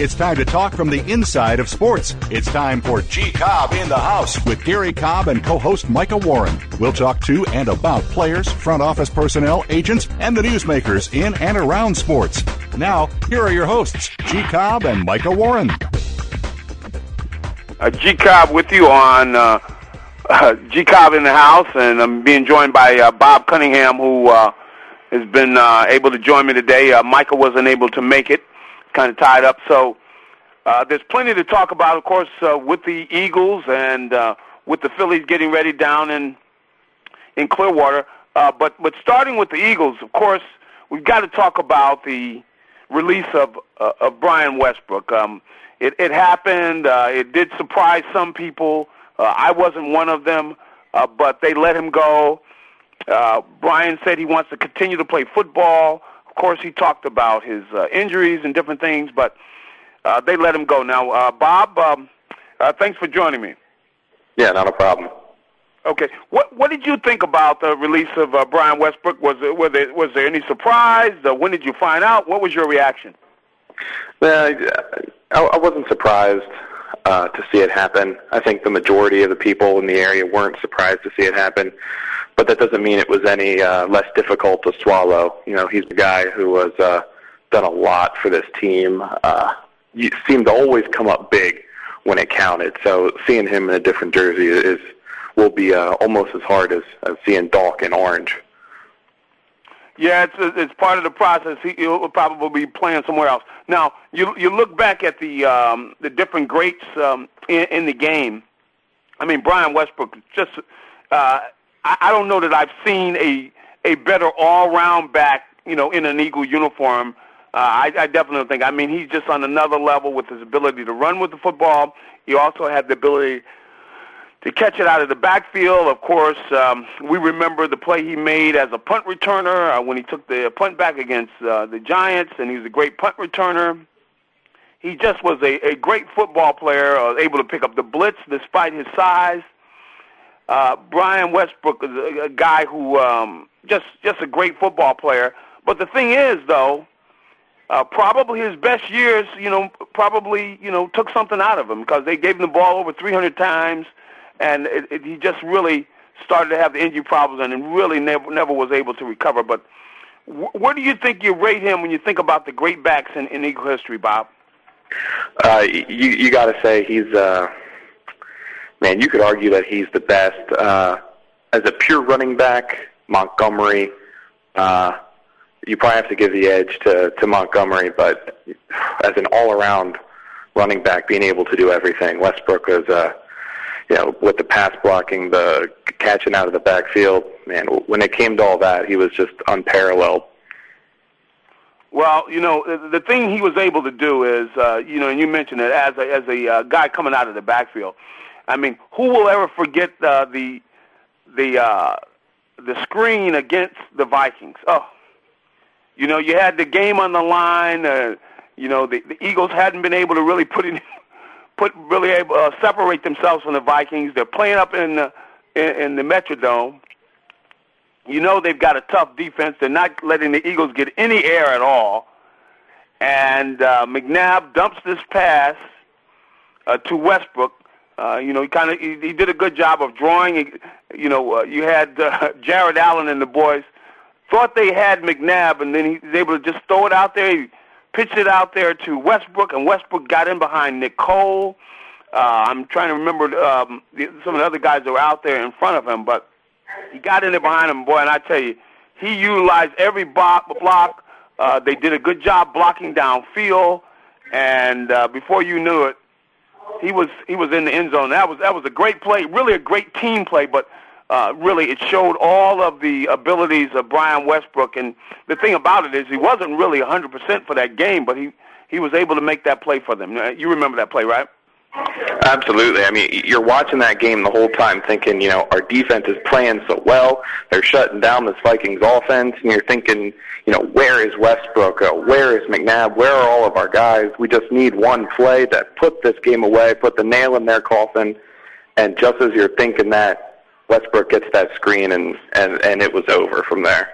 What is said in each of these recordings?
It's time to talk from the inside of sports. It's time for G Cobb in the House with Gary Cobb and co-host Micah Warren. We'll talk to and about players, front office personnel, agents, and the newsmakers in and around sports. Now, here are your hosts, G Cobb and Micah Warren. Uh, G Cobb with you on uh, uh, G Cobb in the House, and I'm being joined by uh, Bob Cunningham, who uh, has been uh, able to join me today. Uh, Micah wasn't able to make it kind of tied up. So uh, there's plenty to talk about, of course, uh, with the Eagles and uh, with the Phillies getting ready down in in Clearwater. Uh, but but starting with the Eagles, of course, we've got to talk about the release of uh, of Brian Westbrook. Um, it, it happened. Uh, it did surprise some people. Uh, I wasn't one of them, uh, but they let him go. Uh, Brian said he wants to continue to play football course, he talked about his uh, injuries and different things, but uh, they let him go. Now, uh, Bob, um, uh, thanks for joining me. Yeah, not a problem. Okay, what what did you think about the release of uh, Brian Westbrook? Was it, was there was there any surprise? Uh, when did you find out? What was your reaction? Well, I, I wasn't surprised uh, to see it happen. I think the majority of the people in the area weren't surprised to see it happen but that doesn't mean it was any uh, less difficult to swallow. You know, he's the guy who has uh, done a lot for this team. Uh, seemed to always come up big when it counted. So seeing him in a different jersey is will be uh, almost as hard as, as seeing Doc in orange. Yeah, it's it's part of the process. He, will probably be playing somewhere else. Now, you you look back at the um, the different greats um, in, in the game. I mean, Brian Westbrook just uh, I, I don't know that I've seen a a better all round back, you know, in an Eagle uniform. Uh, I, I definitely think. I mean, he's just on another level with his ability to run with the football. He also had the ability to catch it out of the backfield. Of course, um, we remember the play he made as a punt returner uh, when he took the punt back against uh, the Giants, and he was a great punt returner. He just was a, a great football player, uh, able to pick up the blitz despite his size. Uh, Brian Westbrook is a, a guy who um, just just a great football player. But the thing is, though, uh, probably his best years, you know, probably you know took something out of him because they gave him the ball over 300 times, and it, it, he just really started to have the injury problems and really never never was able to recover. But wh- where do you think you rate him when you think about the great backs in, in Eagle history, Bob? Uh, you you got to say he's. Uh man, you could argue that he's the best. Uh, as a pure running back, Montgomery, uh, you probably have to give the edge to, to Montgomery, but as an all-around running back, being able to do everything, Westbrook is, uh, you know, with the pass blocking, the catching out of the backfield, man, when it came to all that, he was just unparalleled. Well, you know, the thing he was able to do is, uh, you know, and you mentioned it as a as a uh, guy coming out of the backfield. I mean, who will ever forget uh, the the uh, the screen against the Vikings? Oh, you know, you had the game on the line. Uh, you know, the, the Eagles hadn't been able to really put in, put really able uh, separate themselves from the Vikings. They're playing up in the in, in the Metrodome. You know they've got a tough defense. They're not letting the Eagles get any air at all. And uh, McNabb dumps this pass uh, to Westbrook, uh, you know, he kind of he, he did a good job of drawing. You know, uh, you had uh, Jared Allen and the boys thought they had McNabb, and then he was able to just throw it out there. He pitched it out there to Westbrook, and Westbrook got in behind Nick Cole. Uh, I'm trying to remember um, the, some of the other guys that were out there in front of him, but he got in there behind him, boy. And I tell you, he utilized every block. Uh, they did a good job blocking downfield, and uh, before you knew it, he was he was in the end zone. That was that was a great play, really a great team play, but uh, really it showed all of the abilities of Brian Westbrook. And the thing about it is he wasn't really 100% for that game, but he he was able to make that play for them. You remember that play, right? Absolutely. I mean, you're watching that game the whole time thinking, you know, our defense is playing so well. They're shutting down this Vikings offense, and you're thinking, you know, where is Westbrook? Uh, where is McNabb? Where are all of our guys? We just need one play that put this game away, put the nail in their coffin. And just as you're thinking that, Westbrook gets that screen, and and and it was over from there.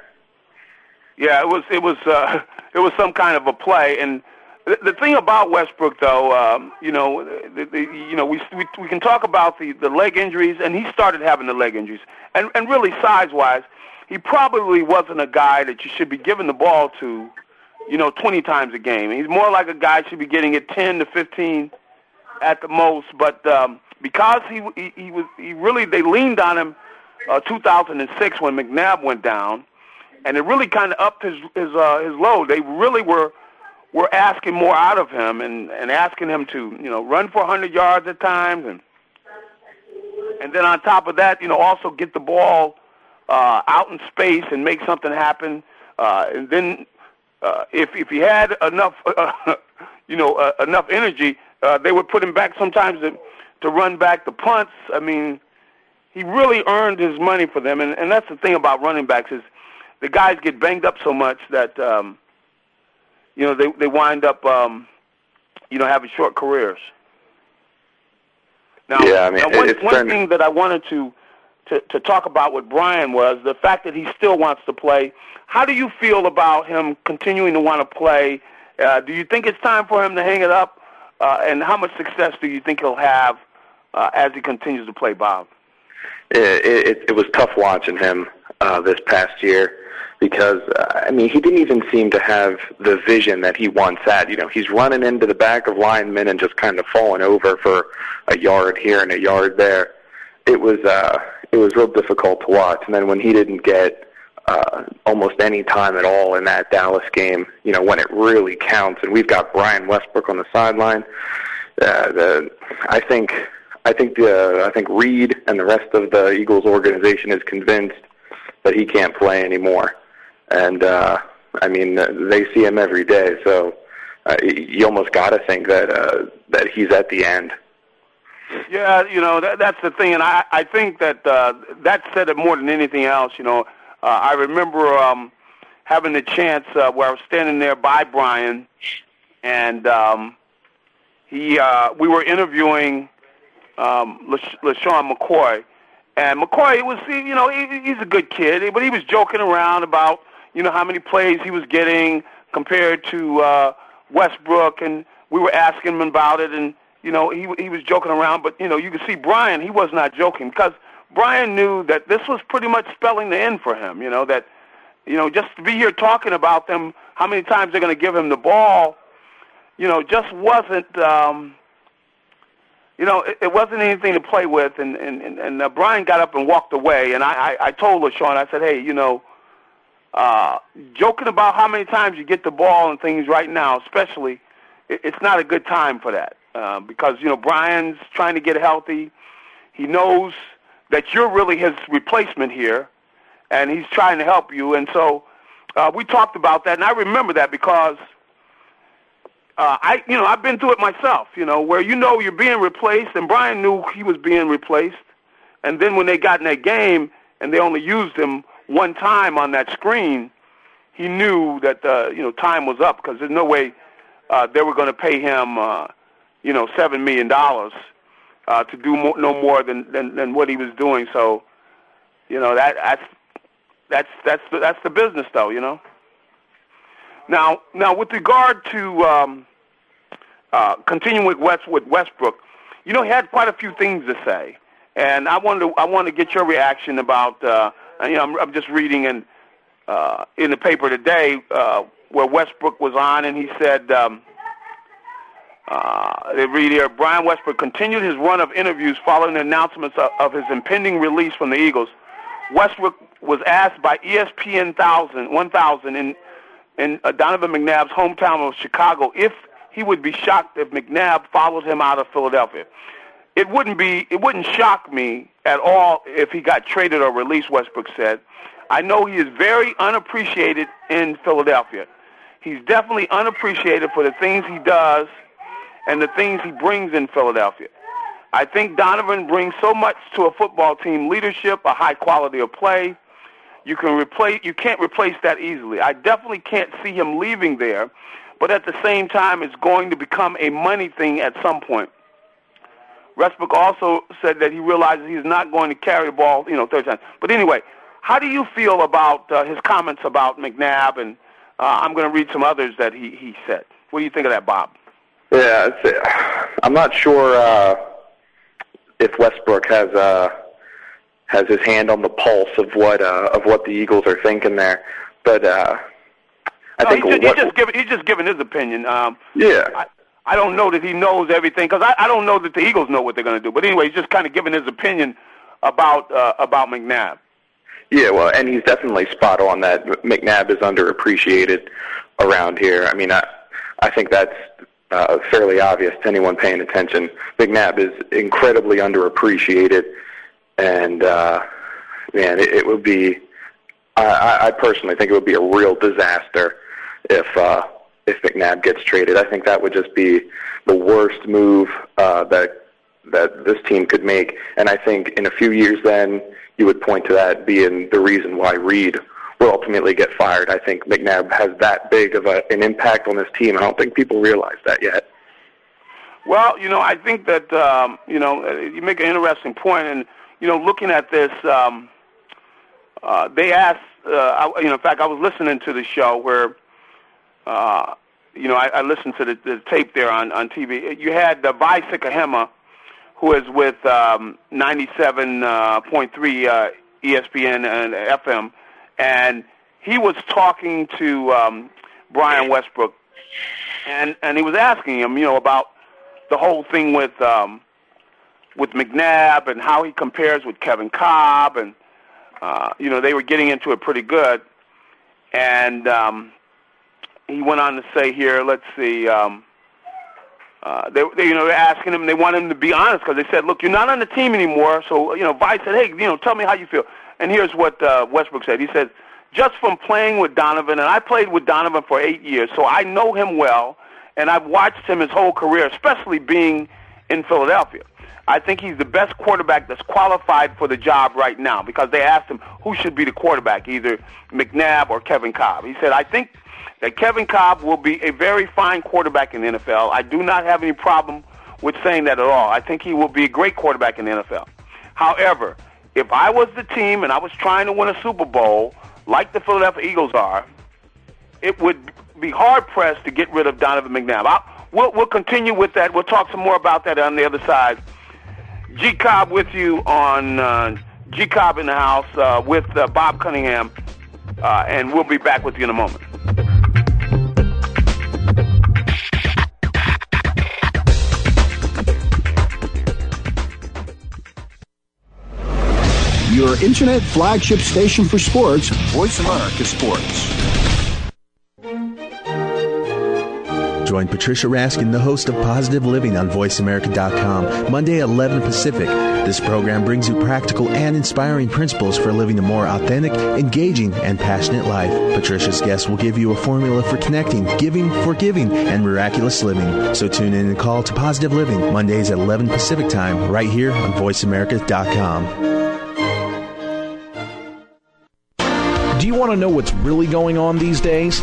Yeah, it was it was uh, it was some kind of a play, and the, thing about Westbrook, though, um, you know, the, the, you know, we, we we can talk about the the leg injuries, and he started having the leg injuries, and and really size wise, he probably wasn't a guy that you should be giving the ball to, you know, 20 times a game. He's more like a guy should be getting it 10 to 15 at the most, but um, because he, he he was he really they leaned on him uh, 2006 when McNabb went down and it really kind of upped his his uh, his load. They really were were asking more out of him and and asking him to you know run for 100 yards at times and and then on top of that, you know, also get the ball uh, out in space and make something happen. Uh, and then uh, if if he had enough, uh, you know, uh, enough energy, uh, they would put him back sometimes to to run back the punts. I mean, he really earned his money for them, and and that's the thing about running backs is the guys get banged up so much that um, you know they they wind up um, you know having short careers. Now, yeah, I mean, now one, one thing that I wanted to, to to talk about with Brian was the fact that he still wants to play. How do you feel about him continuing to want to play? Uh, do you think it's time for him to hang it up? Uh, and how much success do you think he'll have uh, as he continues to play, Bob? it, it, it was tough watching him uh, this past year because uh, I mean he didn't even seem to have the vision that he once had. You know, he's running into the back of linemen and just kind of falling over for a yard here and a yard there. It was uh, it was real difficult to watch. And then when he didn't get uh, almost any time at all in that Dallas game, you know, when it really counts, and we've got Brian Westbrook on the sideline. Uh, the, I think I think the I think Reid and the rest of the Eagles organization is convinced that he can't play anymore, and uh, I mean they see him every day, so uh, you almost got to think that uh, that he's at the end. Yeah, you know that, that's the thing, and I I think that uh, that said it more than anything else. You know, uh, I remember um, having the chance uh, where I was standing there by Brian, and um, he uh, we were interviewing um, Lash- LeSean McCoy, and McCoy was you know he, he's a good kid, but he was joking around about you know how many plays he was getting compared to uh, Westbrook, and we were asking him about it, and you know he he was joking around, but you know you could see Brian he was not joking because Brian knew that this was pretty much spelling the end for him. You know that you know just to be here talking about them, how many times they're going to give him the ball, you know, just wasn't. Um, you know, it, it wasn't anything to play with, and and and, and uh, Brian got up and walked away, and I I, I told LeSean, I said, hey, you know, uh, joking about how many times you get the ball and things right now, especially, it, it's not a good time for that uh, because you know Brian's trying to get healthy. He knows that you're really his replacement here, and he's trying to help you, and so uh, we talked about that, and I remember that because uh, I, you know, I've been through it myself. You know, where you know you're being replaced, and Brian knew he was being replaced, and then when they got in that game and they only used him one time on that screen, he knew that uh, you know time was up because there's no way uh, they were going to pay him, uh, you know, seven million dollars uh, to do more, no more than, than than what he was doing. So, you know, that that's that's that's the, that's the business, though. You know. Now, now with regard to um, uh, continuing with West with Westbrook, you know, he had quite a few things to say, and I wanted to I want to get your reaction about. Uh, you know, I'm, I'm just reading in uh, in the paper today uh, where Westbrook was on, and he said. Um, uh, they read here, Brian Westbrook continued his run of interviews following the announcements of, of his impending release from the Eagles. Westbrook was asked by ESPN 1000, 1000 in in uh, Donovan McNabb's hometown of Chicago if he would be shocked if McNabb followed him out of Philadelphia. It wouldn't be it wouldn't shock me at all if he got traded or released, Westbrook said. I know he is very unappreciated in Philadelphia. He's definitely unappreciated for the things he does and the things he brings in Philadelphia. I think Donovan brings so much to a football team: leadership, a high quality of play. You can replace. You can't replace that easily. I definitely can't see him leaving there, but at the same time, it's going to become a money thing at some point. Westbrook also said that he realizes he's not going to carry the ball, you know, third time. But anyway, how do you feel about uh, his comments about McNabb? And uh, I'm going to read some others that he, he said. What do you think of that, Bob? Yeah, it's, I'm not sure uh, if Westbrook has uh, has his hand on the pulse of what uh, of what the Eagles are thinking there, but uh, I no, think he's just, what, he's just giving he's just giving his opinion. Um, yeah. I, I don't know that he knows everything because I, I don't know that the Eagles know what they're going to do. But anyway, he's just kind of giving his opinion about uh, about McNabb. Yeah, well, and he's definitely spot on that McNabb is underappreciated around here. I mean, I I think that's uh, fairly obvious to anyone paying attention. McNabb is incredibly underappreciated, and uh, man, it, it would be. I, I personally think it would be a real disaster if uh, if McNabb gets traded. I think that would just be the worst move uh, that that this team could make. And I think in a few years, then you would point to that being the reason why Reid will ultimately get fired. I think McNabb has that big of a, an impact on this team. I don't think people realize that yet. Well, you know, I think that um, you know you make an interesting point, and you know, looking at this, um, uh, they asked. Uh, I, you know, in fact, I was listening to the show where uh, you know, I, I listened to the, the tape there on, on TV. You had uh, Vi Sikahema, who is with um, 97.3 uh, uh, ESPN and FM, and he was talking to um, Brian Westbrook, and and he was asking him, you know, about the whole thing with um, with McNabb and how he compares with Kevin Kolb, and uh, you know, they were getting into it pretty good, and um, he went on to say here, let's see, um, uh, they, they, you know, they're asking him, they want him to be honest because they said, look, you're not on the team anymore. So, you know, Vi said, hey, you know, tell me how you feel. And here's what uh, Westbrook said. He said, just from playing with Donovan, and I played with Donovan for eight years, so I know him well, and I've watched him his whole career, especially being in Philadelphia. I think he's the best quarterback that's qualified for the job right now because they asked him who should be the quarterback, either McNabb or Kevin Kolb. He said, I think that Kevin Kolb will be a very fine quarterback in the NFL. I do not have any problem with saying that at all. I think he will be a great quarterback in the NFL. However, if I was the team and I was trying to win a Super Bowl, like the Philadelphia Eagles are, it would be hard pressed to get rid of Donovan McNabb. I'll, we'll, we'll continue with that. We'll talk some more about that on the other side. G Cobb with you on uh, G Cobb in the house uh, with uh, Bob Cunningham, uh, and we'll be back with you in a moment. Your internet flagship station for sports, Voice America Sports. Join Patricia Raskin, the host of Positive Living on VoiceAmerica.com, Monday 11 Pacific. This program brings you practical and inspiring principles for living a more authentic, engaging, and passionate life. Patricia's guests will give you a formula for connecting, giving, forgiving, and miraculous living. So tune in and call to Positive Living, Mondays at 11 Pacific Time, right here on VoiceAmerica.com. Do you want to know what's really going on these days?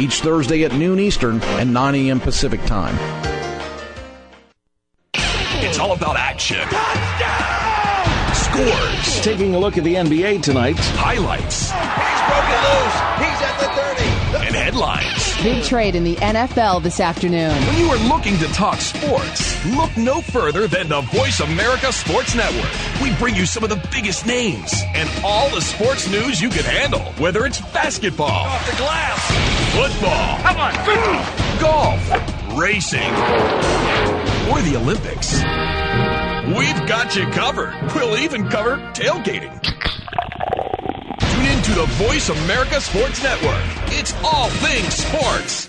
each Thursday at noon Eastern and 9 a.m. Pacific Time. It's all about action. Touchdown! Scores. Taking a look at the NBA tonight. Highlights. He's broken loose. He's at the 30. And headlines. Big trade in the NFL this afternoon. When you are looking to talk sports, look no further than the Voice America Sports Network. We bring you some of the biggest names and all the sports news you can handle, whether it's basketball, off the glass, football, come on, golf racing, or the Olympics. We've got you covered. We'll even cover tailgating. Tune in to the Voice America Sports Network. It's all things sports.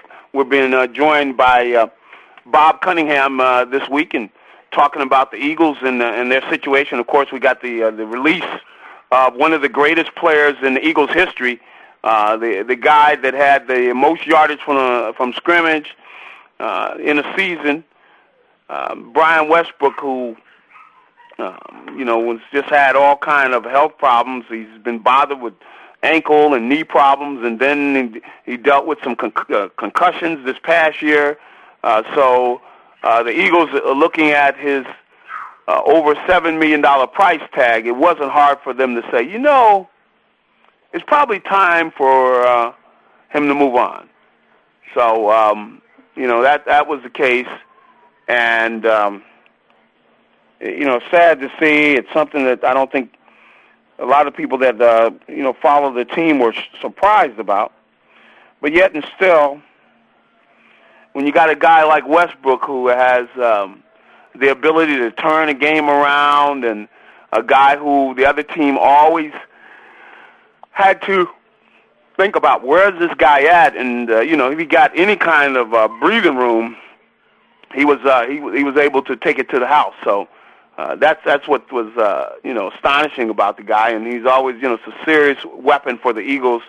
we're being uh, joined by uh, Bob Cunningham uh, this week and talking about the Eagles and, uh, and their situation. Of course, we got the uh, the release of one of the greatest players in the Eagles' history, uh, the the guy that had the most yardage from uh, from scrimmage uh, in a season, uh, Brian Westbrook, who. Um, you know, was just had all kind of health problems. He's been bothered with ankle and knee problems, and then he, dealt with some con- uh, concussions this past year. Uh, so uh, the Eagles are looking at his uh, over seven million dollar price tag. It wasn't hard for them to say, you know, it's probably time for uh, him to move on. So um, you know that that was the case, and um, you know, sad to see. It's something that I don't think a lot of people that uh, you know follow the team were surprised about. But yet and still, when you got a guy like Westbrook who has um, the ability to turn a game around, and a guy who the other team always had to think about where's this guy at, and uh, you know if he got any kind of uh, breathing room, he was uh, he he was able to take it to the house. So. Uh, that's that's what was uh, you know astonishing about the guy, and he's always you know it's a serious weapon for the Eagles,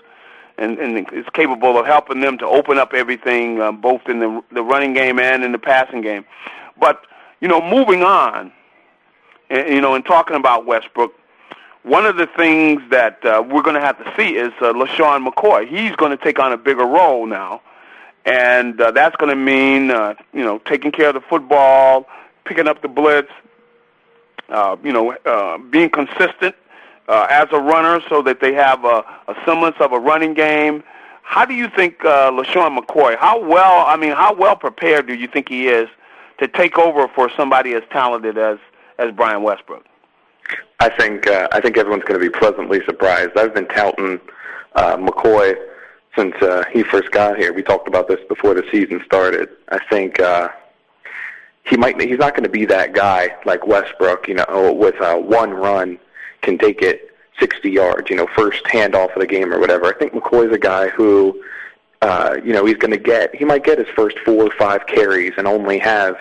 and and is capable of helping them to open up everything, uh, both in the the running game and in the passing game. But you know, moving on, and, you know, and talking about Westbrook, one of the things that uh, we're going to have to see is uh, LeSean McCoy. He's going to take on a bigger role now, and uh, that's going to mean uh, you know taking care of the football, picking up the blitz uh, you know, uh, being consistent uh, as a runner so that they have a, a semblance of a running game. How do you think uh, LeSean McCoy, how well, I mean, how well prepared do you think he is to take over for somebody as talented as, as Brian Westbrook? I think uh, I think everyone's going to be pleasantly surprised. I've been touting uh, McCoy since uh, he first got here. We talked about this before the season started. I think uh, he might he's not going to be that guy like Westbrook, you know, with uh, one run can take it 60 yards, you know, first handoff of the game or whatever. I think McCoy's a guy who, uh, you know, he's going to get he might get his first four or five carries and only have,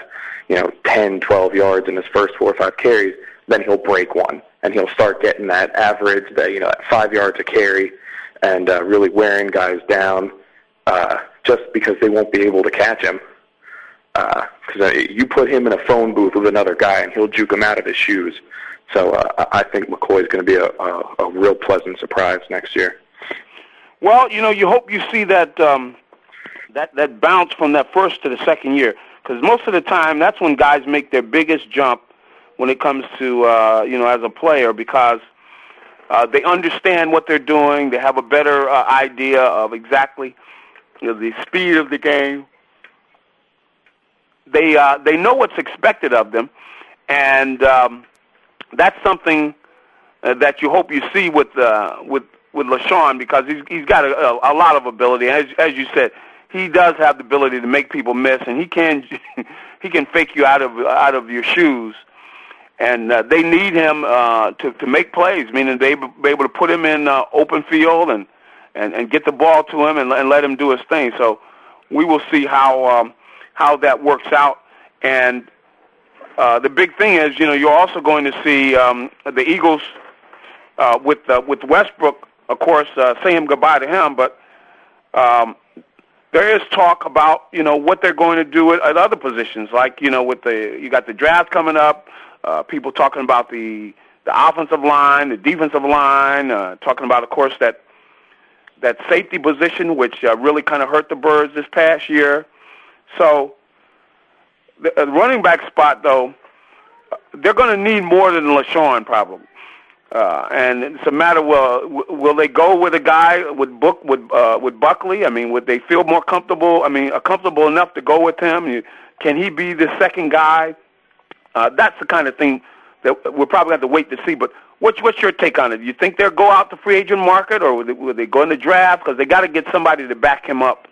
you know, 10, 12 yards in his first four or five carries. Then he'll break one and he'll start getting that average, that you know, that five yards a carry, and uh, really wearing guys down uh, just because they won't be able to catch him because uh, you put him in a phone booth with another guy and he'll juke him out of his shoes. So uh, I think McCoy is going to be a, a, a real pleasant surprise next year. Well, you know, you hope you see that um, that that bounce from that first to the second year, because most of the time that's when guys make their biggest jump when it comes to uh, you know as a player because uh, they understand what they're doing, they have a better uh, idea of exactly you know, the speed of the game, they uh, they know what's expected of them, and um, that's something uh, that you hope you see with uh, with with LeSean because he's he's got a, a, a lot of ability. As as you said, he does have the ability to make people miss, and he can he can fake you out of out of your shoes. And uh, they need him uh, to to make plays, meaning they be able to put him in uh, open field and, and and get the ball to him and, and let him do his thing. So we will see how um, how that works out. And uh, the big thing is, you know, you're also going to see um, the Eagles uh, with uh, with Westbrook of course, uh, saying goodbye to him, but um, there is talk about you know what they're going to do at, at other positions, like you know with the you got the draft coming up. Uh, people talking about the the offensive line, the defensive line, uh, talking about, of course, that that safety position, which uh, really kind of hurt the Birds this past year. So the, the running back spot, though, they're going to need more than LeSean probably. Uh, and it's a matter will will they go with a guy with Book with uh, with Buckley? I mean, would they feel more comfortable? I mean, uh, comfortable enough to go with him? Can he be the second guy? Uh, that's the kind of thing that we'll probably have to wait to see. But what's what's your take on it? You think they'll go out the free agent market, or will they, will they go in the draft? Because they got to get somebody to back him up.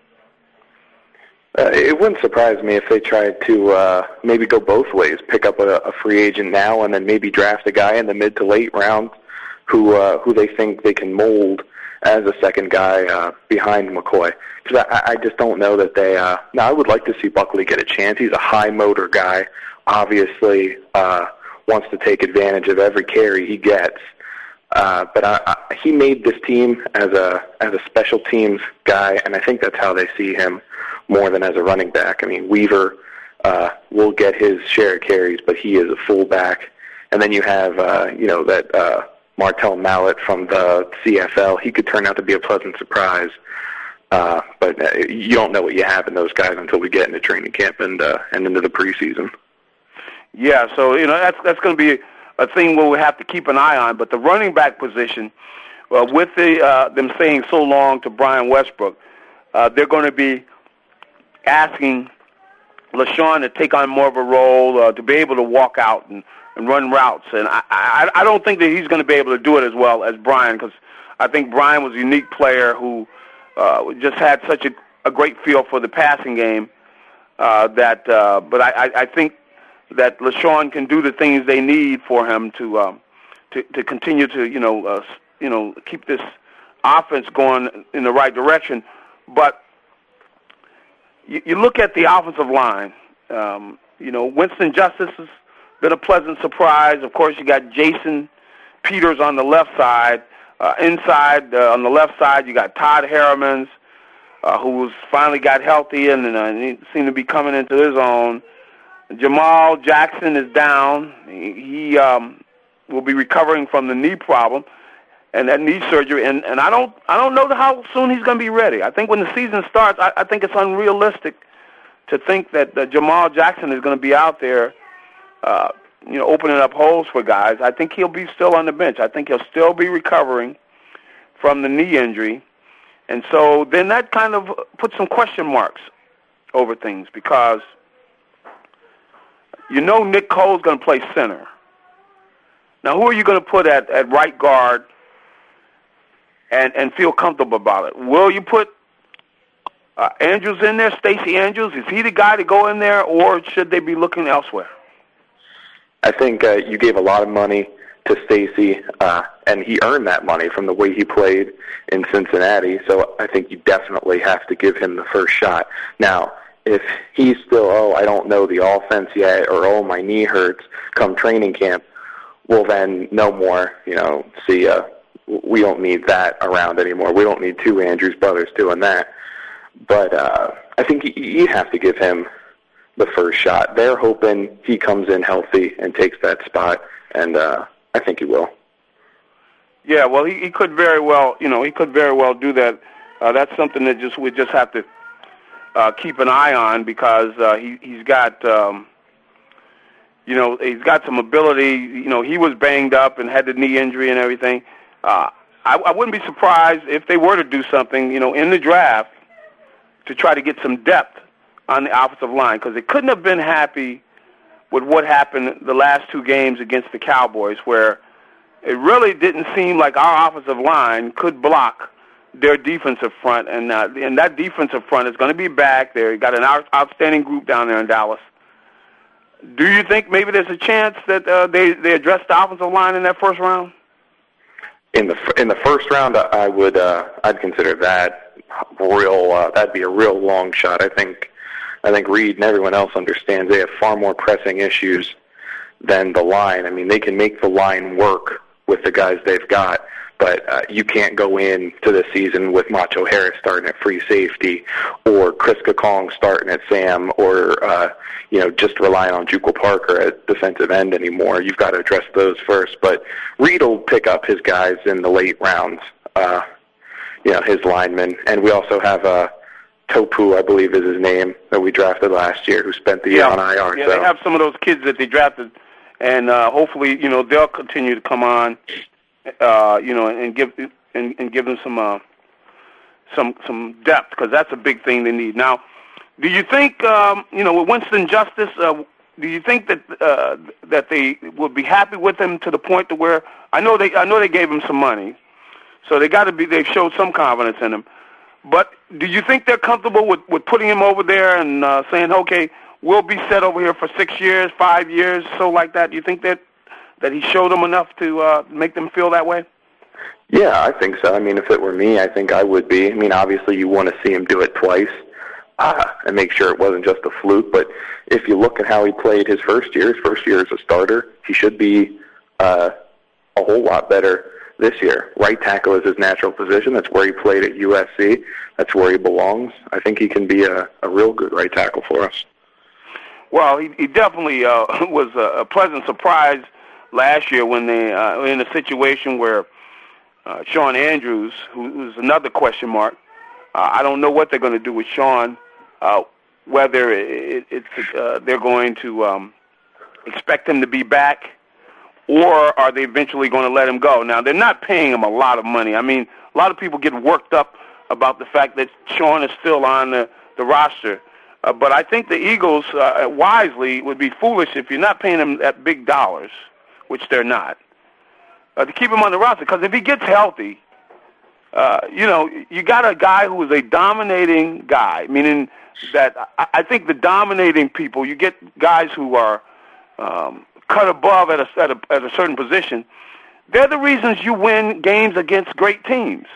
Uh, it wouldn't surprise me if they tried to uh, maybe go both ways, pick up a, a free agent now, and then maybe draft a guy in the mid to late rounds who uh, who they think they can mold as a second guy uh, behind McCoy. Because I, I just don't know that they. Uh, now, I would like to see Buckley get a chance. He's a high motor guy. Obviously, uh, wants to take advantage of every carry he gets. Uh, but I, I, he made this team as a as a special teams guy, and I think that's how they see him more than as a running back. I mean, Weaver uh, will get his share of carries, but he is a fullback. And then you have uh, you know that uh, Martell Mallett from the CFL. He could turn out to be a pleasant surprise. Uh, but uh, you don't know what you have in those guys until we get into training camp and uh, and into the preseason. Yeah, so you know that's that's going to be a thing where we have to keep an eye on. But the running back position, well, with the uh, them saying so long to Brian Westbrook, uh, they're going to be asking LeSean to take on more of a role, uh, to be able to walk out and, and run routes. And I, I, I don't think that he's going to be able to do it as well as Brian, because I think Brian was a unique player who uh, just had such a, a great feel for the passing game. Uh, that, uh, but I, I, I think that LeSean can do the things they need for him to um, to, to continue to you know uh, you know keep this offense going in the right direction. But you, you look at the offensive line. Um, you know, Winston Justice has been a pleasant surprise. Of course, you got Jason Peters on the left side. Uh, inside uh, on the left side, you got Todd Herremans, uh, who's finally got healthy and, uh, and he seemed to be coming into his own. Jamaal Jackson is down. He um, will be recovering from the knee problem and that knee surgery. And, and I don't I don't know how soon he's going to be ready. I think when the season starts, I, I think it's unrealistic to think that uh, Jamaal Jackson is going to be out there, uh, you know, opening up holes for guys. I think he'll be still on the bench. I think he'll still be recovering from the knee injury. And so then that kind of puts some question marks over things because – you know Nick Cole's going to play center. Now, who are you going to put at, at right guard and, and feel comfortable about it? Will you put uh, Andrews in there, Stacy Andrews? Is he the guy to go in there, or should they be looking elsewhere? I think uh, you gave a lot of money to Stacy, uh, and he earned that money from the way he played in Cincinnati. So I think you definitely have to give him the first shot. Now, if he's still, oh, I don't know the offense yet, or oh, my knee hurts come training camp, well, then no more, you know, see ya. We don't need that around anymore. We don't need two Andrews brothers doing that. But uh, I think you have to give him the first shot. They're hoping he comes in healthy and takes that spot, and uh, I think he will. Yeah, well, he, he could very well, you know, he could very well do that. Uh, that's something that just we just have to uh, keep an eye on because uh, he he's got um, you know he's got some ability. You know he was banged up and had the knee injury and everything. Uh, I, I wouldn't be surprised if they were to do something you know in the draft to try to get some depth on the offensive line because they couldn't have been happy with what happened the last two games against the Cowboys where it really didn't seem like our offensive line could block their defensive front, and uh, and that defensive front is going to be back. They got an out, outstanding group down there in Dallas. Do you think maybe there's a chance that uh, they they address the offensive line in that first round? In the in the first round, I would uh, I'd consider that real. Uh, that'd be a real long shot. I think I think Reid and everyone else understands they have far more pressing issues than the line. I mean, they can make the line work with the guys they've got, but uh, you can't go into the season with Macho Harris starting at free safety, or Chris Gocong starting at Sam, or uh, you know just relying on Juqua Parker at defensive end anymore. You've got to address those first. But Reid will pick up his guys in the late rounds. Uh, you know his linemen, and we also have uh, Tupou, I believe is his name, that we drafted last year, who spent the yeah. year on IR. Yeah, so. they have some of those kids that they drafted, and uh, hopefully, you know, they'll continue to come on uh, you know, and give and, and give them some uh, some some depth because that's a big thing they need. Now, do you think um, you know with Winston Justice? Uh, do you think that uh, that they would be happy with him to the point to where I know they I know they gave him some money, so they got to be they've showed some confidence in him. But do you think they're comfortable with with putting him over there and uh, saying, okay, we'll be set over here for six years, five years, so like that? Do you think that that he showed them enough to uh, make them feel that way? Yeah, I think so. I mean, if it were me, I think I would be. I mean, obviously, you want to see him do it twice uh, and make sure it wasn't just a fluke. But if you look at how he played his first year, his first year as a starter, he should be uh, a whole lot better this year. Right tackle is his natural position. That's where he played at USC. That's where he belongs. I think he can be a, a real good right tackle for us. Well, he, he definitely uh, was a, a pleasant surprise last year when they uh, in a situation where uh, Shawn Andrews, who, who's another question mark, uh, I don't know what they're going to do with Shawn. Uh, whether it, it's uh, they're going to um, expect him to be back, or are they eventually going to let him go? Now they're not paying him a lot of money. I mean, a lot of people get worked up about the fact that Shawn is still on the, the roster. Uh, but I think the Eagles, uh, wisely, would be foolish if you're not paying him that big dollars which they're not, uh, to keep him on the roster. Because if he gets healthy, uh, you know, you got a guy who is a dominating guy, meaning that I, I think the dominating people, you get guys who are um, cut above at a, at, a, at a certain position. They're the reasons you win games against great teams.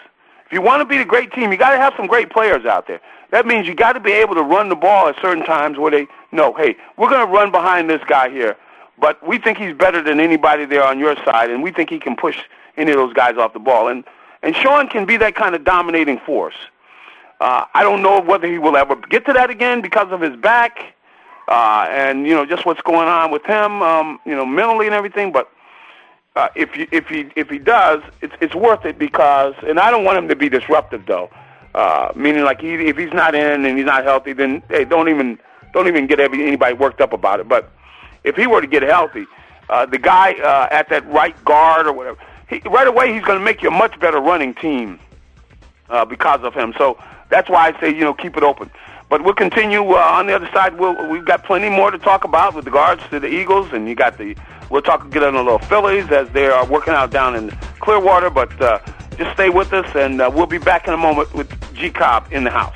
If you want to be the great team, you got to have some great players out there. That means you got to be able to run the ball at certain times where they know, hey, we're going to run behind this guy here but we think he's better than anybody there on your side, and we think he can push any of those guys off the ball. And and Shawn can be that kind of dominating force. Uh, I don't know whether he will ever get to that again because of his back, uh, and you know just what's going on with him, um, you know, mentally and everything. But uh, if you, if he if he does, it's it's worth it because, and I don't want him to be disruptive though. Uh, meaning like he, if he's not in and he's not healthy, then hey, don't even don't even get every, anybody worked up about it. But if he were to get healthy, uh, the guy uh, at that right guard or whatever, he, right away he's going to make you a much better running team uh, because of him. So that's why I say you know keep it open. But we'll continue uh, on the other side. We'll, we've got plenty more to talk about with regards to the Eagles, and you got the we'll talk get on the little Phillies as they are working out down in Clearwater. But uh, just stay with us, and uh, we'll be back in a moment with G Cobb in the house.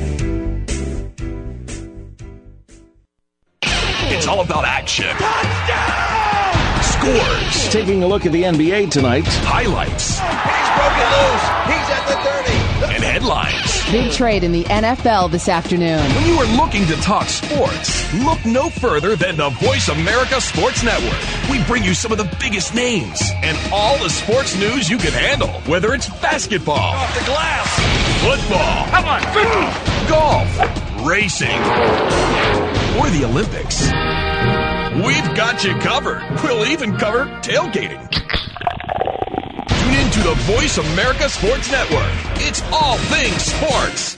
All about action. Touchdown! Scores. Taking a look at the NBA tonight. Highlights. He's broken loose. He's at the 30. And headlines. Big trade in the NFL this afternoon. When you are looking to talk sports, look no further than the Voice America Sports Network. We bring you some of the biggest names and all the sports news you can handle. Whether it's basketball, off the glass, football, come on, golf, racing, or the Olympics. We've got you covered. We'll even cover tailgating. Tune in to the Voice America Sports Network. It's all things sports.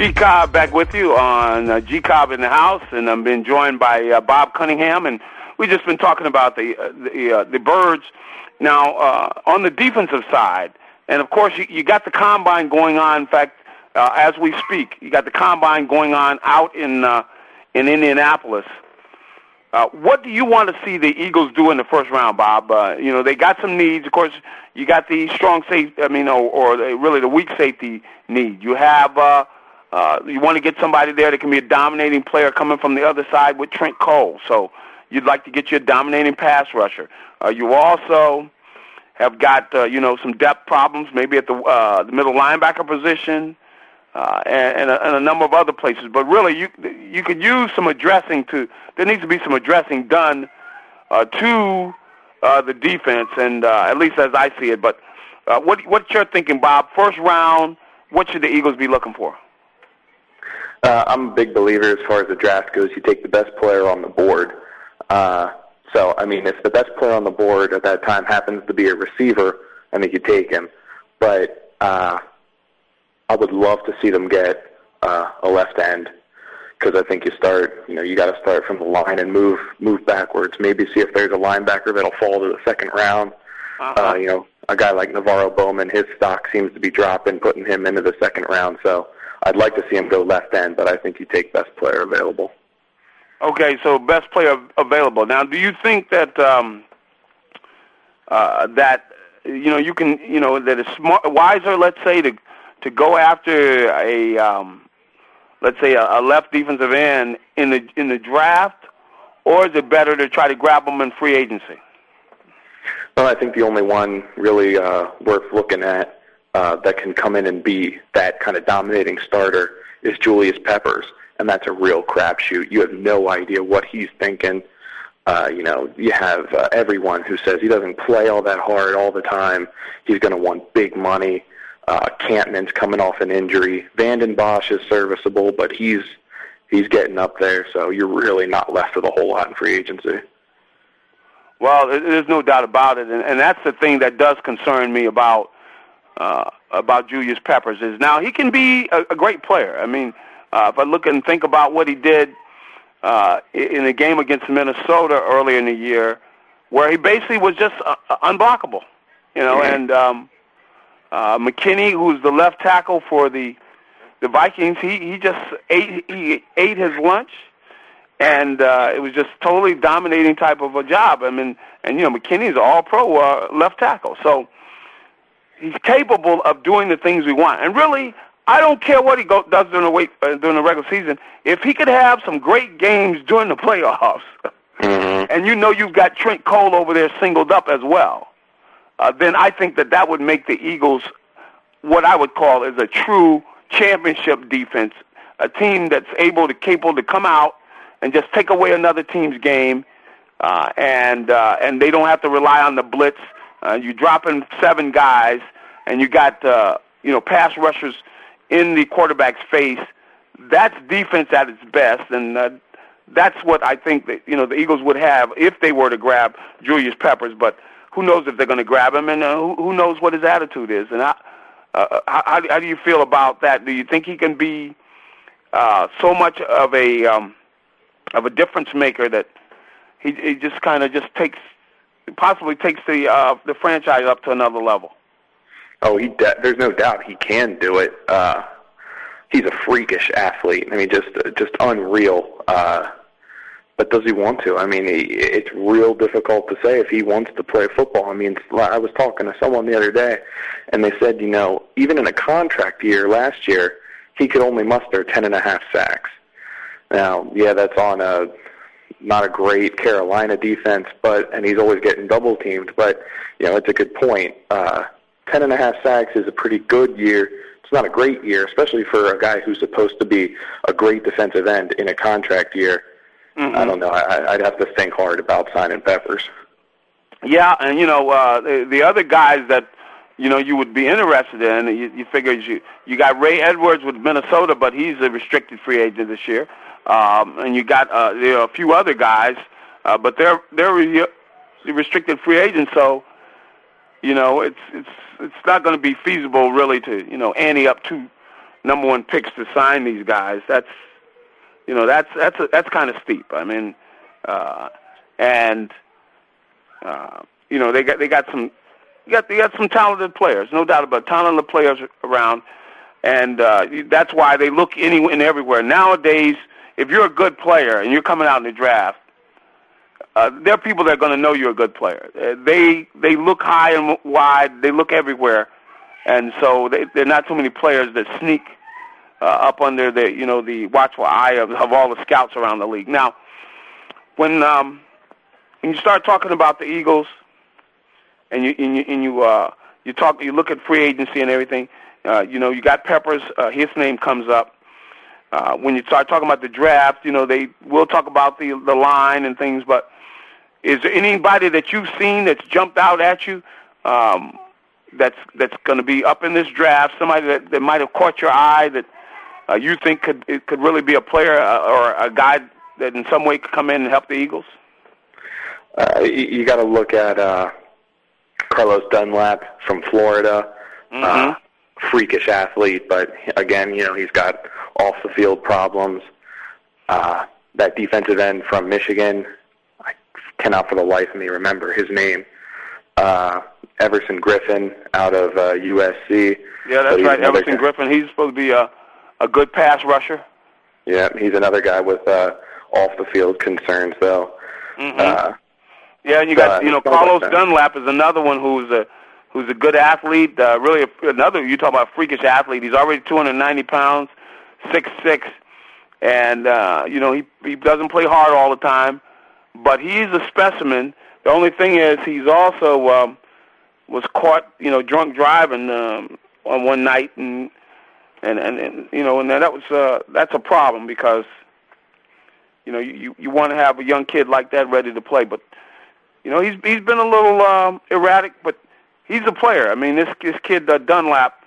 G Cobb back with you on uh, G Cobb in the house, and I'm being joined by uh, Bob Cunningham, and we've just been talking about the uh, the uh, the birds. Now uh, on the defensive side, and of course you, you got the combine going on. In fact, uh, as we speak, you got the combine going on out in uh, in Indianapolis. Uh, what do you want to see the Eagles do in the first round, Bob? Uh, you know they got some needs. Of course, you got the strong safety. I mean, or, or really the weak safety need. You have. Uh, uh, you want to get somebody there that can be a dominating player coming from the other side with Trent Cole. So you'd like to get you a dominating pass rusher. Uh, you also have got uh, you know some depth problems, maybe at the uh, the middle linebacker position, uh, and, and, a, and a number of other places. But really, you you could use some addressing to. There needs to be some addressing done uh, to uh, the defense, and uh, at least as I see it. But uh, what what's your thinking, Bob? First round, what should the Eagles be looking for? Uh, I'm a big believer as far as the draft goes. You take the best player on the board. Uh, so, I mean, if the best player on the board at that time happens to be a receiver, I think you take him. But uh, I would love to see them get uh, a left end because I think you start, you know, you got to start from the line and move move backwards. Maybe see if there's a linebacker that'll fall to the second round. Uh-huh. Uh, you know, a guy like NaVorro Bowman, his stock seems to be dropping, putting him into the second round. So I'd like to see him go left end, but I think you take best player available. Okay, so best player available. Now, do you think that um, uh, that you know you can you know that it's smart, wiser, let's say, to to go after a um, let's say a, a left defensive end in the in the draft, or is it better to try to grab them in free agency? Well, I think the only one really uh, worth looking at uh, that can come in and be that kind of dominating starter is Julius Peppers, and that's a real crapshoot. You have no idea what he's thinking. Uh, you know, you have uh, everyone who says he doesn't play all that hard all the time. He's going to want big money. Uh, Kampman's coming off an injury. Vanden Bosch is serviceable, but he's he's getting up there. So you're really not left with a whole lot in free agency. Well, there's no doubt about it, and, and that's the thing that does concern me about uh, about Julius Peppers is now he can be a, a great player. I mean, uh, if I look and think about what he did uh, in the game against Minnesota earlier in the year, where he basically was just uh, unblockable, you know, mm-hmm. and um, uh, McKinnie, who's the left tackle for the the Vikings, he he just ate he ate his lunch, and uh, it was just totally dominating type of a job. I mean, and you know, McKinnie's all pro uh, left tackle, so he's capable of doing the things we want. And really, I don't care what he go, does during the wait, uh, during the regular season. If he could have some great games during the playoffs, mm-hmm. and you know you've got Trent Cole over there singled up as well, uh, then I think that that would make the Eagles what I would call is a true championship defense, a team that's able to capable to come out and just take away another team's game, uh, and uh, and they don't have to rely on the blitz uh, you drop in seven guys, and you got uh, you know pass rushers in the quarterback's face. That's defense at its best, and uh, that's what I think that you know the Eagles would have if they were to grab Julius Peppers. But who knows if they're going to grab him, and uh, who, who knows what his attitude is. And I, uh, how, how do you feel about that? Do you think he can be uh, so much of a um, of a difference maker that he, he just kind of just takes possibly takes the uh, the franchise up to another level. Oh, he de- there's no doubt he can do it. Uh, he's a freakish athlete. I mean, just just unreal. Uh, but does he want to? I mean, he, it's real difficult to say if he wants to play football. I mean, I was talking to someone the other day, and they said, you know, even in a contract year last year, he could only muster ten and a half sacks. Now, yeah, that's on a not a great Carolina defense, but and he's always getting double teamed. But you know, it's a good point. Uh, ten and a half sacks is a pretty good year. It's not a great year, especially for a guy who's supposed to be a great defensive end in a contract year. Mm-hmm. I don't know. I, I'd have to think hard about signing Peppers. Yeah, and you know uh, the, the other guys that you know you would be interested in. You, you figure you you got Ray Edwards with Minnesota, but he's a restricted free agent this year. Um, and you got uh, there are a few other guys, uh, but they're they're re- restricted free agents. So, you know, it's it's it's not going to be feasible really to you know ante up two number one picks to sign these guys. That's you know that's that's a, that's kind of steep. I mean, uh, and uh, you know they got they got some you got they got some talented players, no doubt about it, talented players around, and uh, that's why they look any and everywhere nowadays if you're a good player and you're coming out in the draft, uh, there are people that are going to know you're a good player. Uh, they they look high and wide. They look everywhere, and so they, there are not too many players that sneak uh, up under the you know the watchful eye of, of all the scouts around the league. Now, when um, when you start talking about the Eagles, and you and you and you, uh, you talk you look at free agency and everything, uh, you know you got Peppers. Uh, his name comes up. Uh, when you start talking about the draft, you know they will talk about the the line and things. But is there anybody that you've seen that's jumped out at you um, that's that's going to be up in this draft? Somebody that, that might have caught your eye that uh, you think could it could really be a player uh, or a guy that in some way could come in and help the Eagles? Uh, you, you got to look at uh, Carlos Dunlap from Florida. Mm-hmm. Uh, freakish athlete, but again, you know, he's got off the field problems. Uh, that defensive end from Michigan, I cannot for the life of me remember his name. Uh, Everson Griffen out of uh, USC. Yeah, that's right, Everson guy. Griffen. He's supposed to be a a good pass rusher. Yeah, he's another guy with uh, off the field concerns, though. Mm-hmm. Uh, yeah, and you got uh, you know Carlos Dunlap is another one who's a who's a good athlete. Uh, really, a, another you talk about freakish athlete. He's already 290 pounds, six six, and uh, you know he he doesn't play hard all the time, but he's a specimen. The only thing is he's also um, was caught you know drunk driving um, on one night and. And, and and you know and that was uh that's a problem because you know you you want to have a young kid like that ready to play but you know he's he's been a little um erratic but he's a player. I mean, this this kid uh, Dunlap.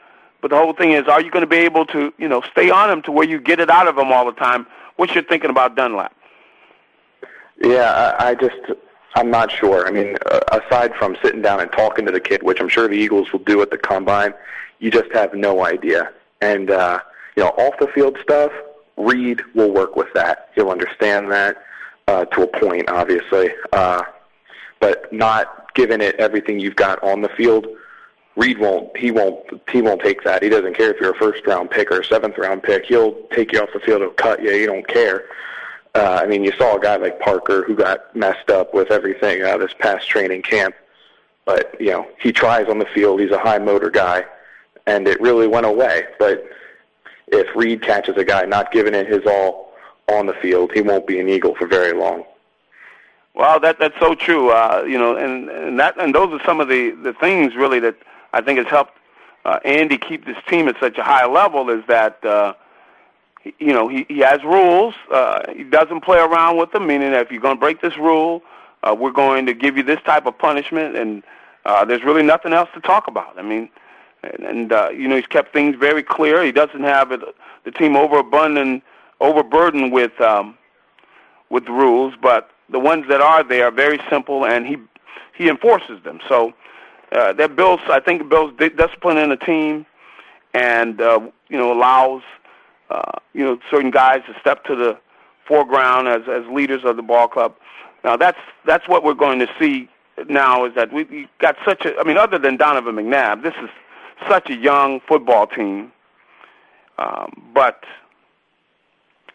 But the whole thing is, are you going to be able to, you know, stay on him to where you get it out of him all the time? What's your thinking about Dunlap? Yeah, I, I just, I'm not sure. I mean, uh, aside from sitting down and talking to the kid, which I'm sure the Eagles will do at the combine, you just have no idea. And uh, you know, off the field stuff, Reid will work with that. He'll understand that uh, to a point, obviously, uh, but not given it everything you've got on the field, Reid won't he won't he won't take that. He doesn't care if you're a first round pick or a seventh round pick. He'll take you off the field. He'll cut you. He don't care. Uh, I mean, you saw a guy like Parker who got messed up with everything uh, this past training camp, but you know he tries on the field. He's a high motor guy, and it really went away. But if Reid catches a guy not giving it his all on the field, he won't be an Eagle for very long. Well, that that's so true. Uh, you know, and and that and those are some of the the things really that I think has helped uh, Andy keep this team at such a high level. Is that uh, you know he he has rules. Uh, he doesn't play around with them. Meaning that if you're going to break this rule, uh, we're going to give you this type of punishment, and uh, there's really nothing else to talk about. I mean, and, and uh, you know he's kept things very clear. He doesn't have it, the team overabundant, overburdened with um, with rules, but the ones that are there are very simple, and he he enforces them. So uh, that builds, I think, builds discipline in a team, and uh, you know allows uh, you know certain guys to step to the foreground as as leaders of the ball club. Now that's that's what we're going to see now is that we we got such a I mean other than Donovan McNabb, this is such a young football team. Um, but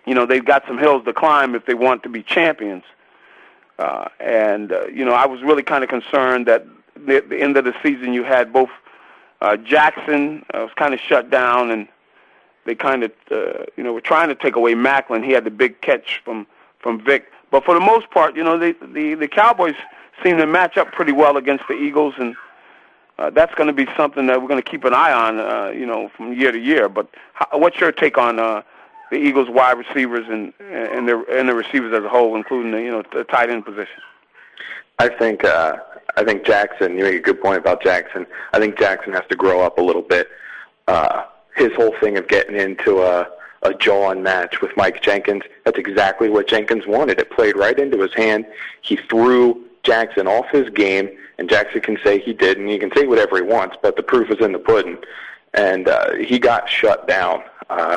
you know they've got some hills to climb if they want to be champions. Uh, and uh, you know I was really kind of concerned that the, the end of the season you had both uh, Jackson uh, was kind of shut down and they kind of uh, you know were trying to take away Maclin. He had the big catch from from Vick, but for the most part, you know, they, the the Cowboys seem to match up pretty well against the Eagles, and uh, that's going to be something that we're going to keep an eye on, uh, you know, from year to year. But how, what's your take on uh, the Eagles' wide receivers and and the and the receivers as a whole, including the you know the tight end position? I think uh, I think Jackson. You make a good point about Jackson. I think Jackson has to grow up a little bit. Uh, his whole thing of getting into a a jaw-on match with Mike Jenkins. That's exactly what Jenkins wanted. It played right into his hand. He threw Jackson off his game, and Jackson can say he did, and he can say whatever he wants, but the proof is in the pudding. And uh, he got shut down. Uh,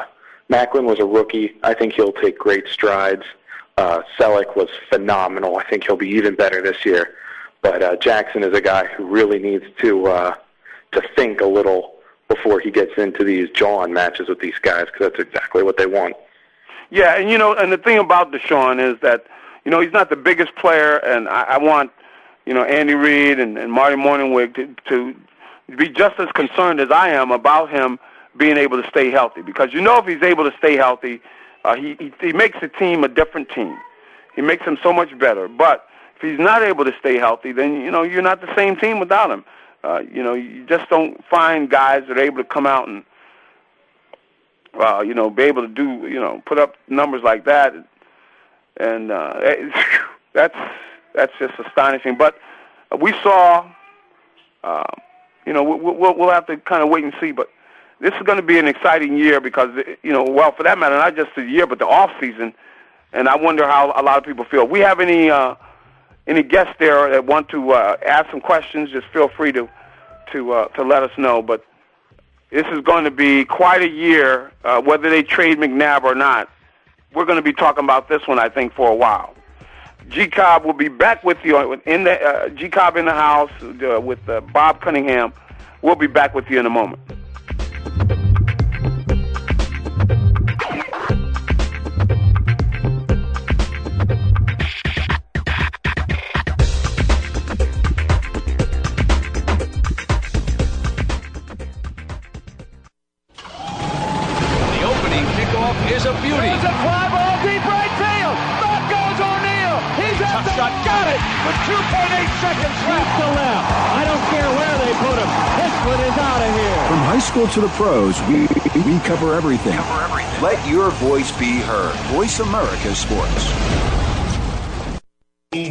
Maclin was a rookie. I think he'll take great strides. Uh, Celek was phenomenal. I think he'll be even better this year. But uh, Jackson is a guy who really needs to uh, to think a little before he gets into these jaw-on matches with these guys because that's exactly what they want. Yeah, and you know, and the thing about DeSean is that you know he's not the biggest player, and I, I want you know Andy Reid and, and Marty Mornhinweg to, to be just as concerned as I am about him being able to stay healthy because you know if he's able to stay healthy, uh, he, he he makes the team a different team. He makes them so much better. But if he's not able to stay healthy, then you know you're not the same team without him. Uh, you know, you just don't find guys that are able to come out and, uh, you know, be able to do, you know, put up numbers like that, and uh, that's that's just astonishing. But we saw, uh, you know, we'll, we'll have to kind of wait and see. But this is going to be an exciting year because, you know, well, for that matter, not just the year, but the off season. And I wonder how a lot of people feel. We have any. Uh, any guests there that want to uh, ask some questions, just feel free to to uh, to let us know. But this is going to be quite a year, uh, whether they trade McNabb or not. We're going to be talking about this one, I think, for a while. G Cobb will be back with you in the uh, G Cobb in the house uh, with uh, Bob Cunningham. We'll be back with you in a moment. School to the pros, we, we cover everything. cover everything. Let your voice be heard. Voice America Sports.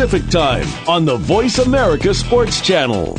Time on the Voice America Sports Channel.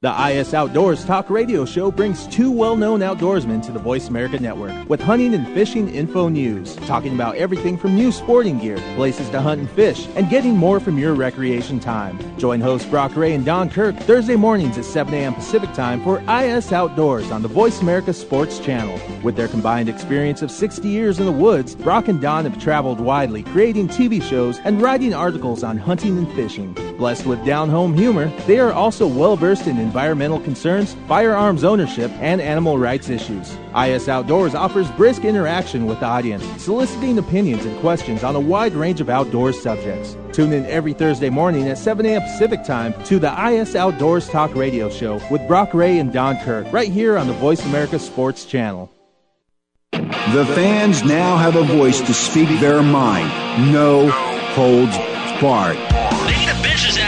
The IS Outdoors Talk Radio Show brings two well-known outdoorsmen to the Voice America Network with hunting and fishing info news, talking about everything from new sporting gear, places to hunt and fish, and getting more from your recreation time. Join hosts Brock Ray and Don Kirk Thursday mornings at 7 a.m. Pacific Time for IS Outdoors on the Voice America Sports Channel. With their combined experience of 60 years in the woods, Brock and Don have traveled widely, creating TV shows and writing articles on hunting and fishing. Blessed with down-home humor, they are also well-versed in environmental concerns, firearms ownership, and animal rights issues. IS Outdoors offers brisk interaction with the audience, soliciting opinions and questions on a wide range of outdoors subjects. Tune in every Thursday morning at 7 a.m. Pacific Time to the IS Outdoors Talk Radio Show with Brock Ray and Don Kirk, right here on the Voice America Sports Channel. The fans now have a voice to speak their mind. No holds barred. They need to bench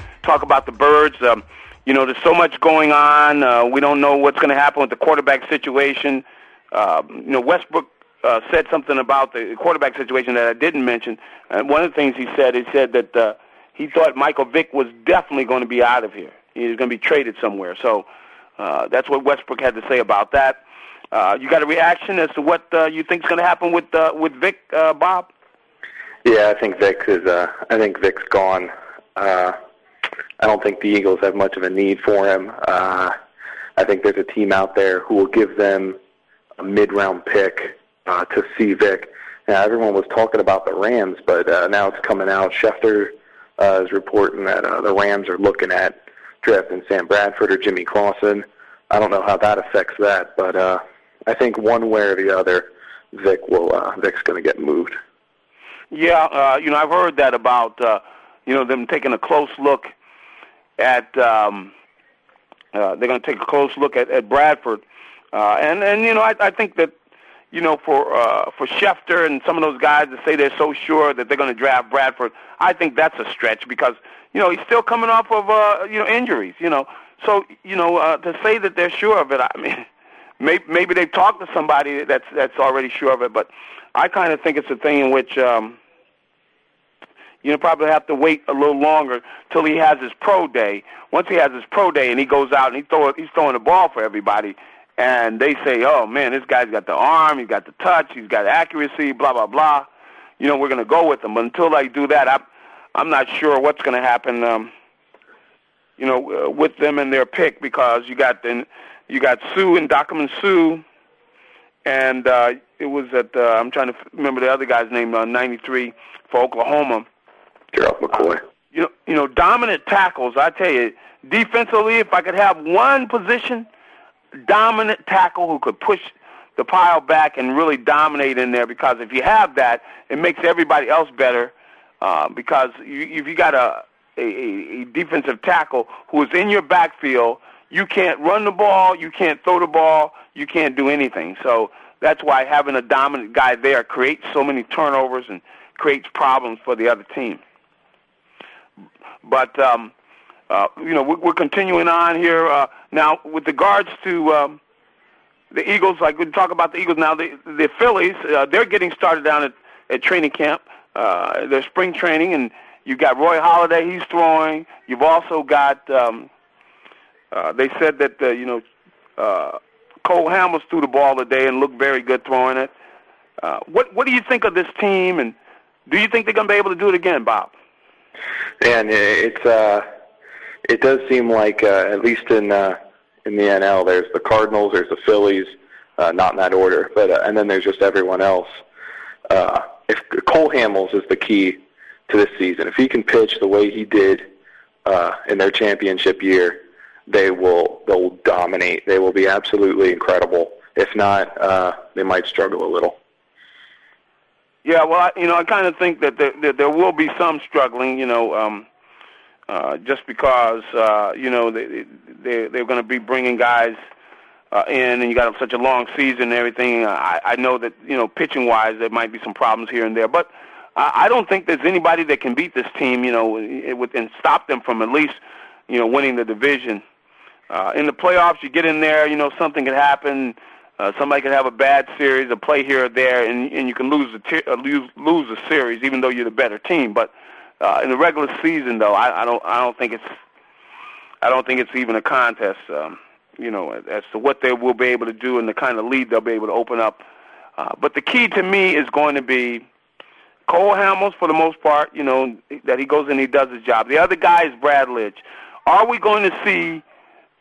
talk about the birds. Um, you know, there's so much going on. Uh, we don't know what's going to happen with the quarterback situation. Uh, you know, Westbrook uh, said something about the quarterback situation that I didn't mention. And one of the things he said, he said that uh, he thought Michael Vick was definitely going to be out of here. He was going to be traded somewhere. So uh, that's what Westbrook had to say about that. Uh, you got a reaction as to what uh, you think is going to happen with uh, with Vick, uh, Bob? Yeah, I think Vick is. Uh, I think Vick's gone. Uh, I don't think the Eagles have much of a need for him. Uh, I think there's a team out there who will give them a mid-round pick uh, to see Vick. Now, everyone was talking about the Rams, but uh, now it's coming out. Schefter uh, is reporting that uh, the Rams are looking at drafting Sam Bradford or Jimmy Clausen. I don't know how that affects that, but uh, I think one way or the other, Vick will. Uh, Vick's going to get moved. Yeah, uh, you know, I've heard that about uh, you know them taking a close look at. Um, uh, they're going to take a close look at, at Bradford, uh, and and you know I, I think that you know for uh, for Schefter and some of those guys to say they're so sure that they're going to draft Bradford, I think that's a stretch because you know he's still coming off of uh, you know injuries, you know. So you know uh, to say that they're sure of it, I mean, maybe maybe they've talked to somebody that's that's already sure of it, but I kind of think it's a thing in which. Um, you know, probably have to wait a little longer till he has his pro day. Once he has his pro day and he goes out and he throw he's throwing the ball for everybody, and they say, "Oh man, this guy's got the arm, he's got the touch, he's got accuracy, blah blah blah." You know, we're going to go with him. But until they do that, I'm I'm not sure what's going to happen. Um, you know, uh, with them and their pick because you got then you got Suh and Document Suh, and uh, it was at uh, I'm trying to remember the other guy's name, uh, 93 for Oklahoma. Gerald McCoy. You know, you know, dominant tackles. I tell you, defensively, if I could have one position, dominant tackle who could push the pile back and really dominate in there. Because if you have that, it makes everybody else better. Uh, because you, if you got a, a a defensive tackle who is in your backfield, you can't run the ball, you can't throw the ball, you can't do anything. So that's why having a dominant guy there creates so many turnovers and creates problems for the other team. But um, uh, you know, we're, we're continuing on here uh, now with regards to um, the Eagles. Like we talk about the Eagles now, the the Phillies uh, they're getting started down at, at training camp. Uh, their spring training, and you've got Roy Halladay. He's throwing. You've also got. Um, uh, they said that uh, you know uh, Cole Hamels threw the ball today and looked very good throwing it. Uh, what what do you think of this team, and do you think they're going to be able to do it again, Bob? Man, it's uh, it does seem like uh, at least in uh, in the NL, there's the Cardinals, there's the Phillies, uh, not in that order. But uh, and then there's just everyone else. Uh, if Cole Hamels is the key to this season, if he can pitch the way he did uh, in their championship year, they will they will dominate. They will be absolutely incredible. If not, uh, they might struggle a little. Yeah, well, I, you know, I kind of think that there, that there will be some struggling. You know, um, uh, just because uh, you know they, they they're going to be bringing guys uh, in, and you got such a long season and everything. I, I know that you know pitching wise there might be some problems here and there, but I, I don't think there's anybody that can beat this team. You know, with and stop them from at least you know winning the division. Uh, in the playoffs, you get in there, you know something could happen. Uh, somebody could have a bad series, a play here or there, and and you can lose the uh, lose lose a series, even though you're the better team. But uh, in the regular season, though, I, I don't I don't think it's I don't think it's even a contest. Um, you know, as to what they will be able to do and the kind of lead they'll be able to open up. Uh, but the key to me is going to be Cole Hamels for the most part. You know that he goes in, he does his job. The other guy is Brad Lidge. Are we going to see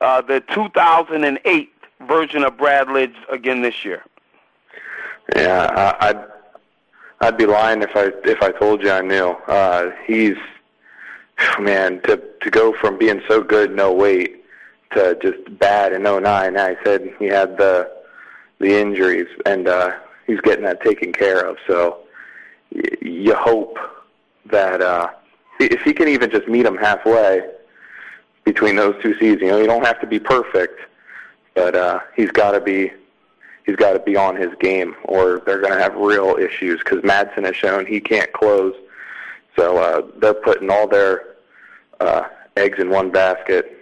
uh, the 2008 version of Brad Lidge again this year? Yeah, I, I'd I'd be lying if I if I told you I knew. Uh, he's man to to go from being so good no weight to just bad in 09. I said he had the the injuries and uh, he's getting that taken care of. So y- you hope that uh, if he can even just meet him halfway between those two seasons, you know, you don't have to be perfect, but uh, he's got to be he's got to be on his game, or they're going to have real issues. Because Madson has shown he can't close, so uh, they're putting all their uh, eggs in one basket.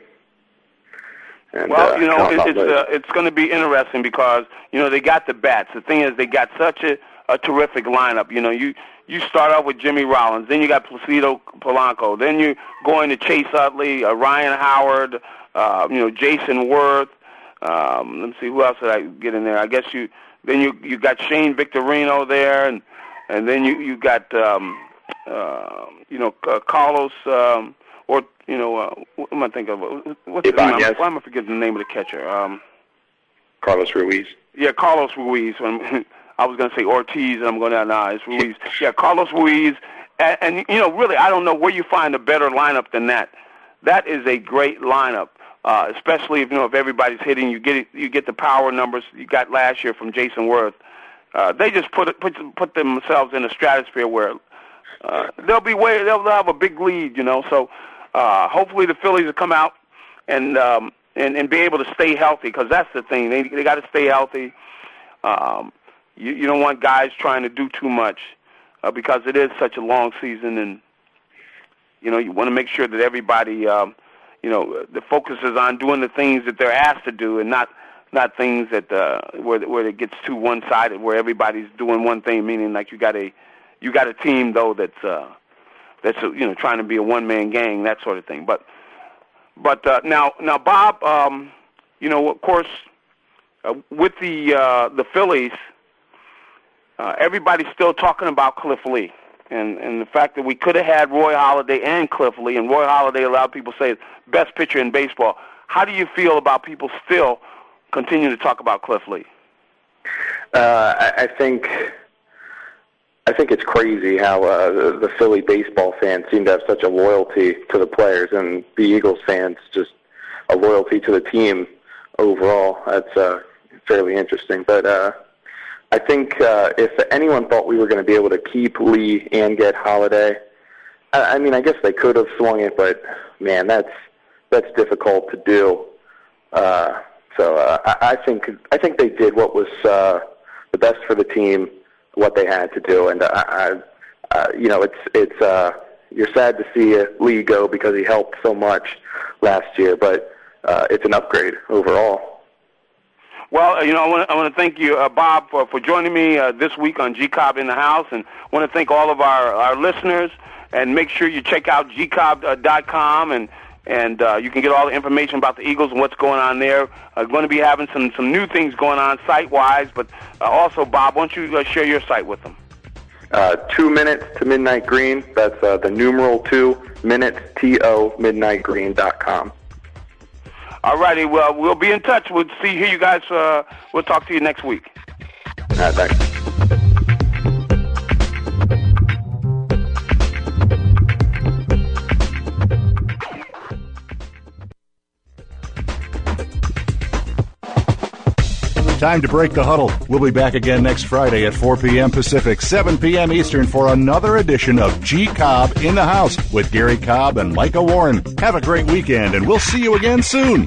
And, well, uh, you know, it, it's uh, it's going to be interesting because you know they got the bats. The thing is, they got such a, a terrific lineup. You know, you you start off with Jimmy Rollins, then you got Placido Polanco, then you go into Chase Utley, uh, Ryan Howard, uh, you know, Jayson Werth. Um, let me see who else did I get in there. I guess you then you you got Shane Victorino there, and and then you you got um, uh, you know uh, Carlos um, or you know uh, what am I thinking of? What's the name? Why am I forgetting the name of the catcher? Um, Carlos Ruiz. yeah, Carlos Ruiz. I was going to say Ortiz, and I'm going to nah, it's Ruiz. Yeah, Carlos Ruiz, and, and you know, really, I don't know where you find a better lineup than that. That is a great lineup, uh, especially if you know if everybody's hitting. You get it, you get the power numbers you got last year from Jayson Werth. Uh, they just put put put themselves in a stratosphere where uh, they'll be way they'll, have a big lead, you know. So uh, hopefully the Phillies will come out and um, and and be able to stay healthy because that's the thing. They they got to stay healthy. Um, you you don't want guys trying to do too much uh, because it is such a long season, and you know you want to make sure that everybody um, you know the focus is on doing the things that they're asked to do and not not things that uh, where where it gets too one sided where everybody's doing one thing meaning like you got a you got a team though that's uh, that's you know trying to be a one man gang that sort of thing but but uh, now now Bob um, you know of course uh, with the uh, the Phillies uh, everybody's still talking about Cliff Lee. And and the fact that we could have had Roy Halladay and Cliff Lee, and Roy Halladay, a lot of people say best pitcher in baseball. How do you feel about people still continuing to talk about Cliff Lee? Uh, I, I think I think it's crazy how uh, the, the Philly baseball fans seem to have such a loyalty to the players, and the Eagles fans just a loyalty to the team overall. That's uh, fairly interesting. But uh, I think uh, if anyone thought we were going to be able to keep Lee and get Halladay, I, I mean, I guess they could have swung it, but man, that's that's difficult to do. Uh, so uh, I, I think I think they did what was uh, the best for the team, what they had to do, and I, I uh, you know, it's it's uh, you're sad to see uh, Lee go because he helped so much last year, but uh, it's an upgrade overall. Well, uh, you know, I want to I want to thank you, uh, Bob, for, for joining me uh, this week on G Cobb in the House, and want to thank all of our our listeners. And make sure you check out gcobb.com and and uh, you can get all the information about the Eagles and what's going on there. Uh, going to be having some some new things going on site wise, but uh, also, Bob, why don't you uh, share your site with them? Uh, two minutes to midnight green. That's uh, the numeral two minutes to midnightgreen.com. All righty. Well, we'll be in touch. We'll see here you guys. Uh, we'll talk to you next week. All right, thanks. Time to break the huddle. We'll be back again next Friday at 4 p.m. Pacific, 7 p.m. Eastern for another edition of G Cobb in the House with Gary Cobb and Micah Warren. Have a great weekend, and we'll see you again soon.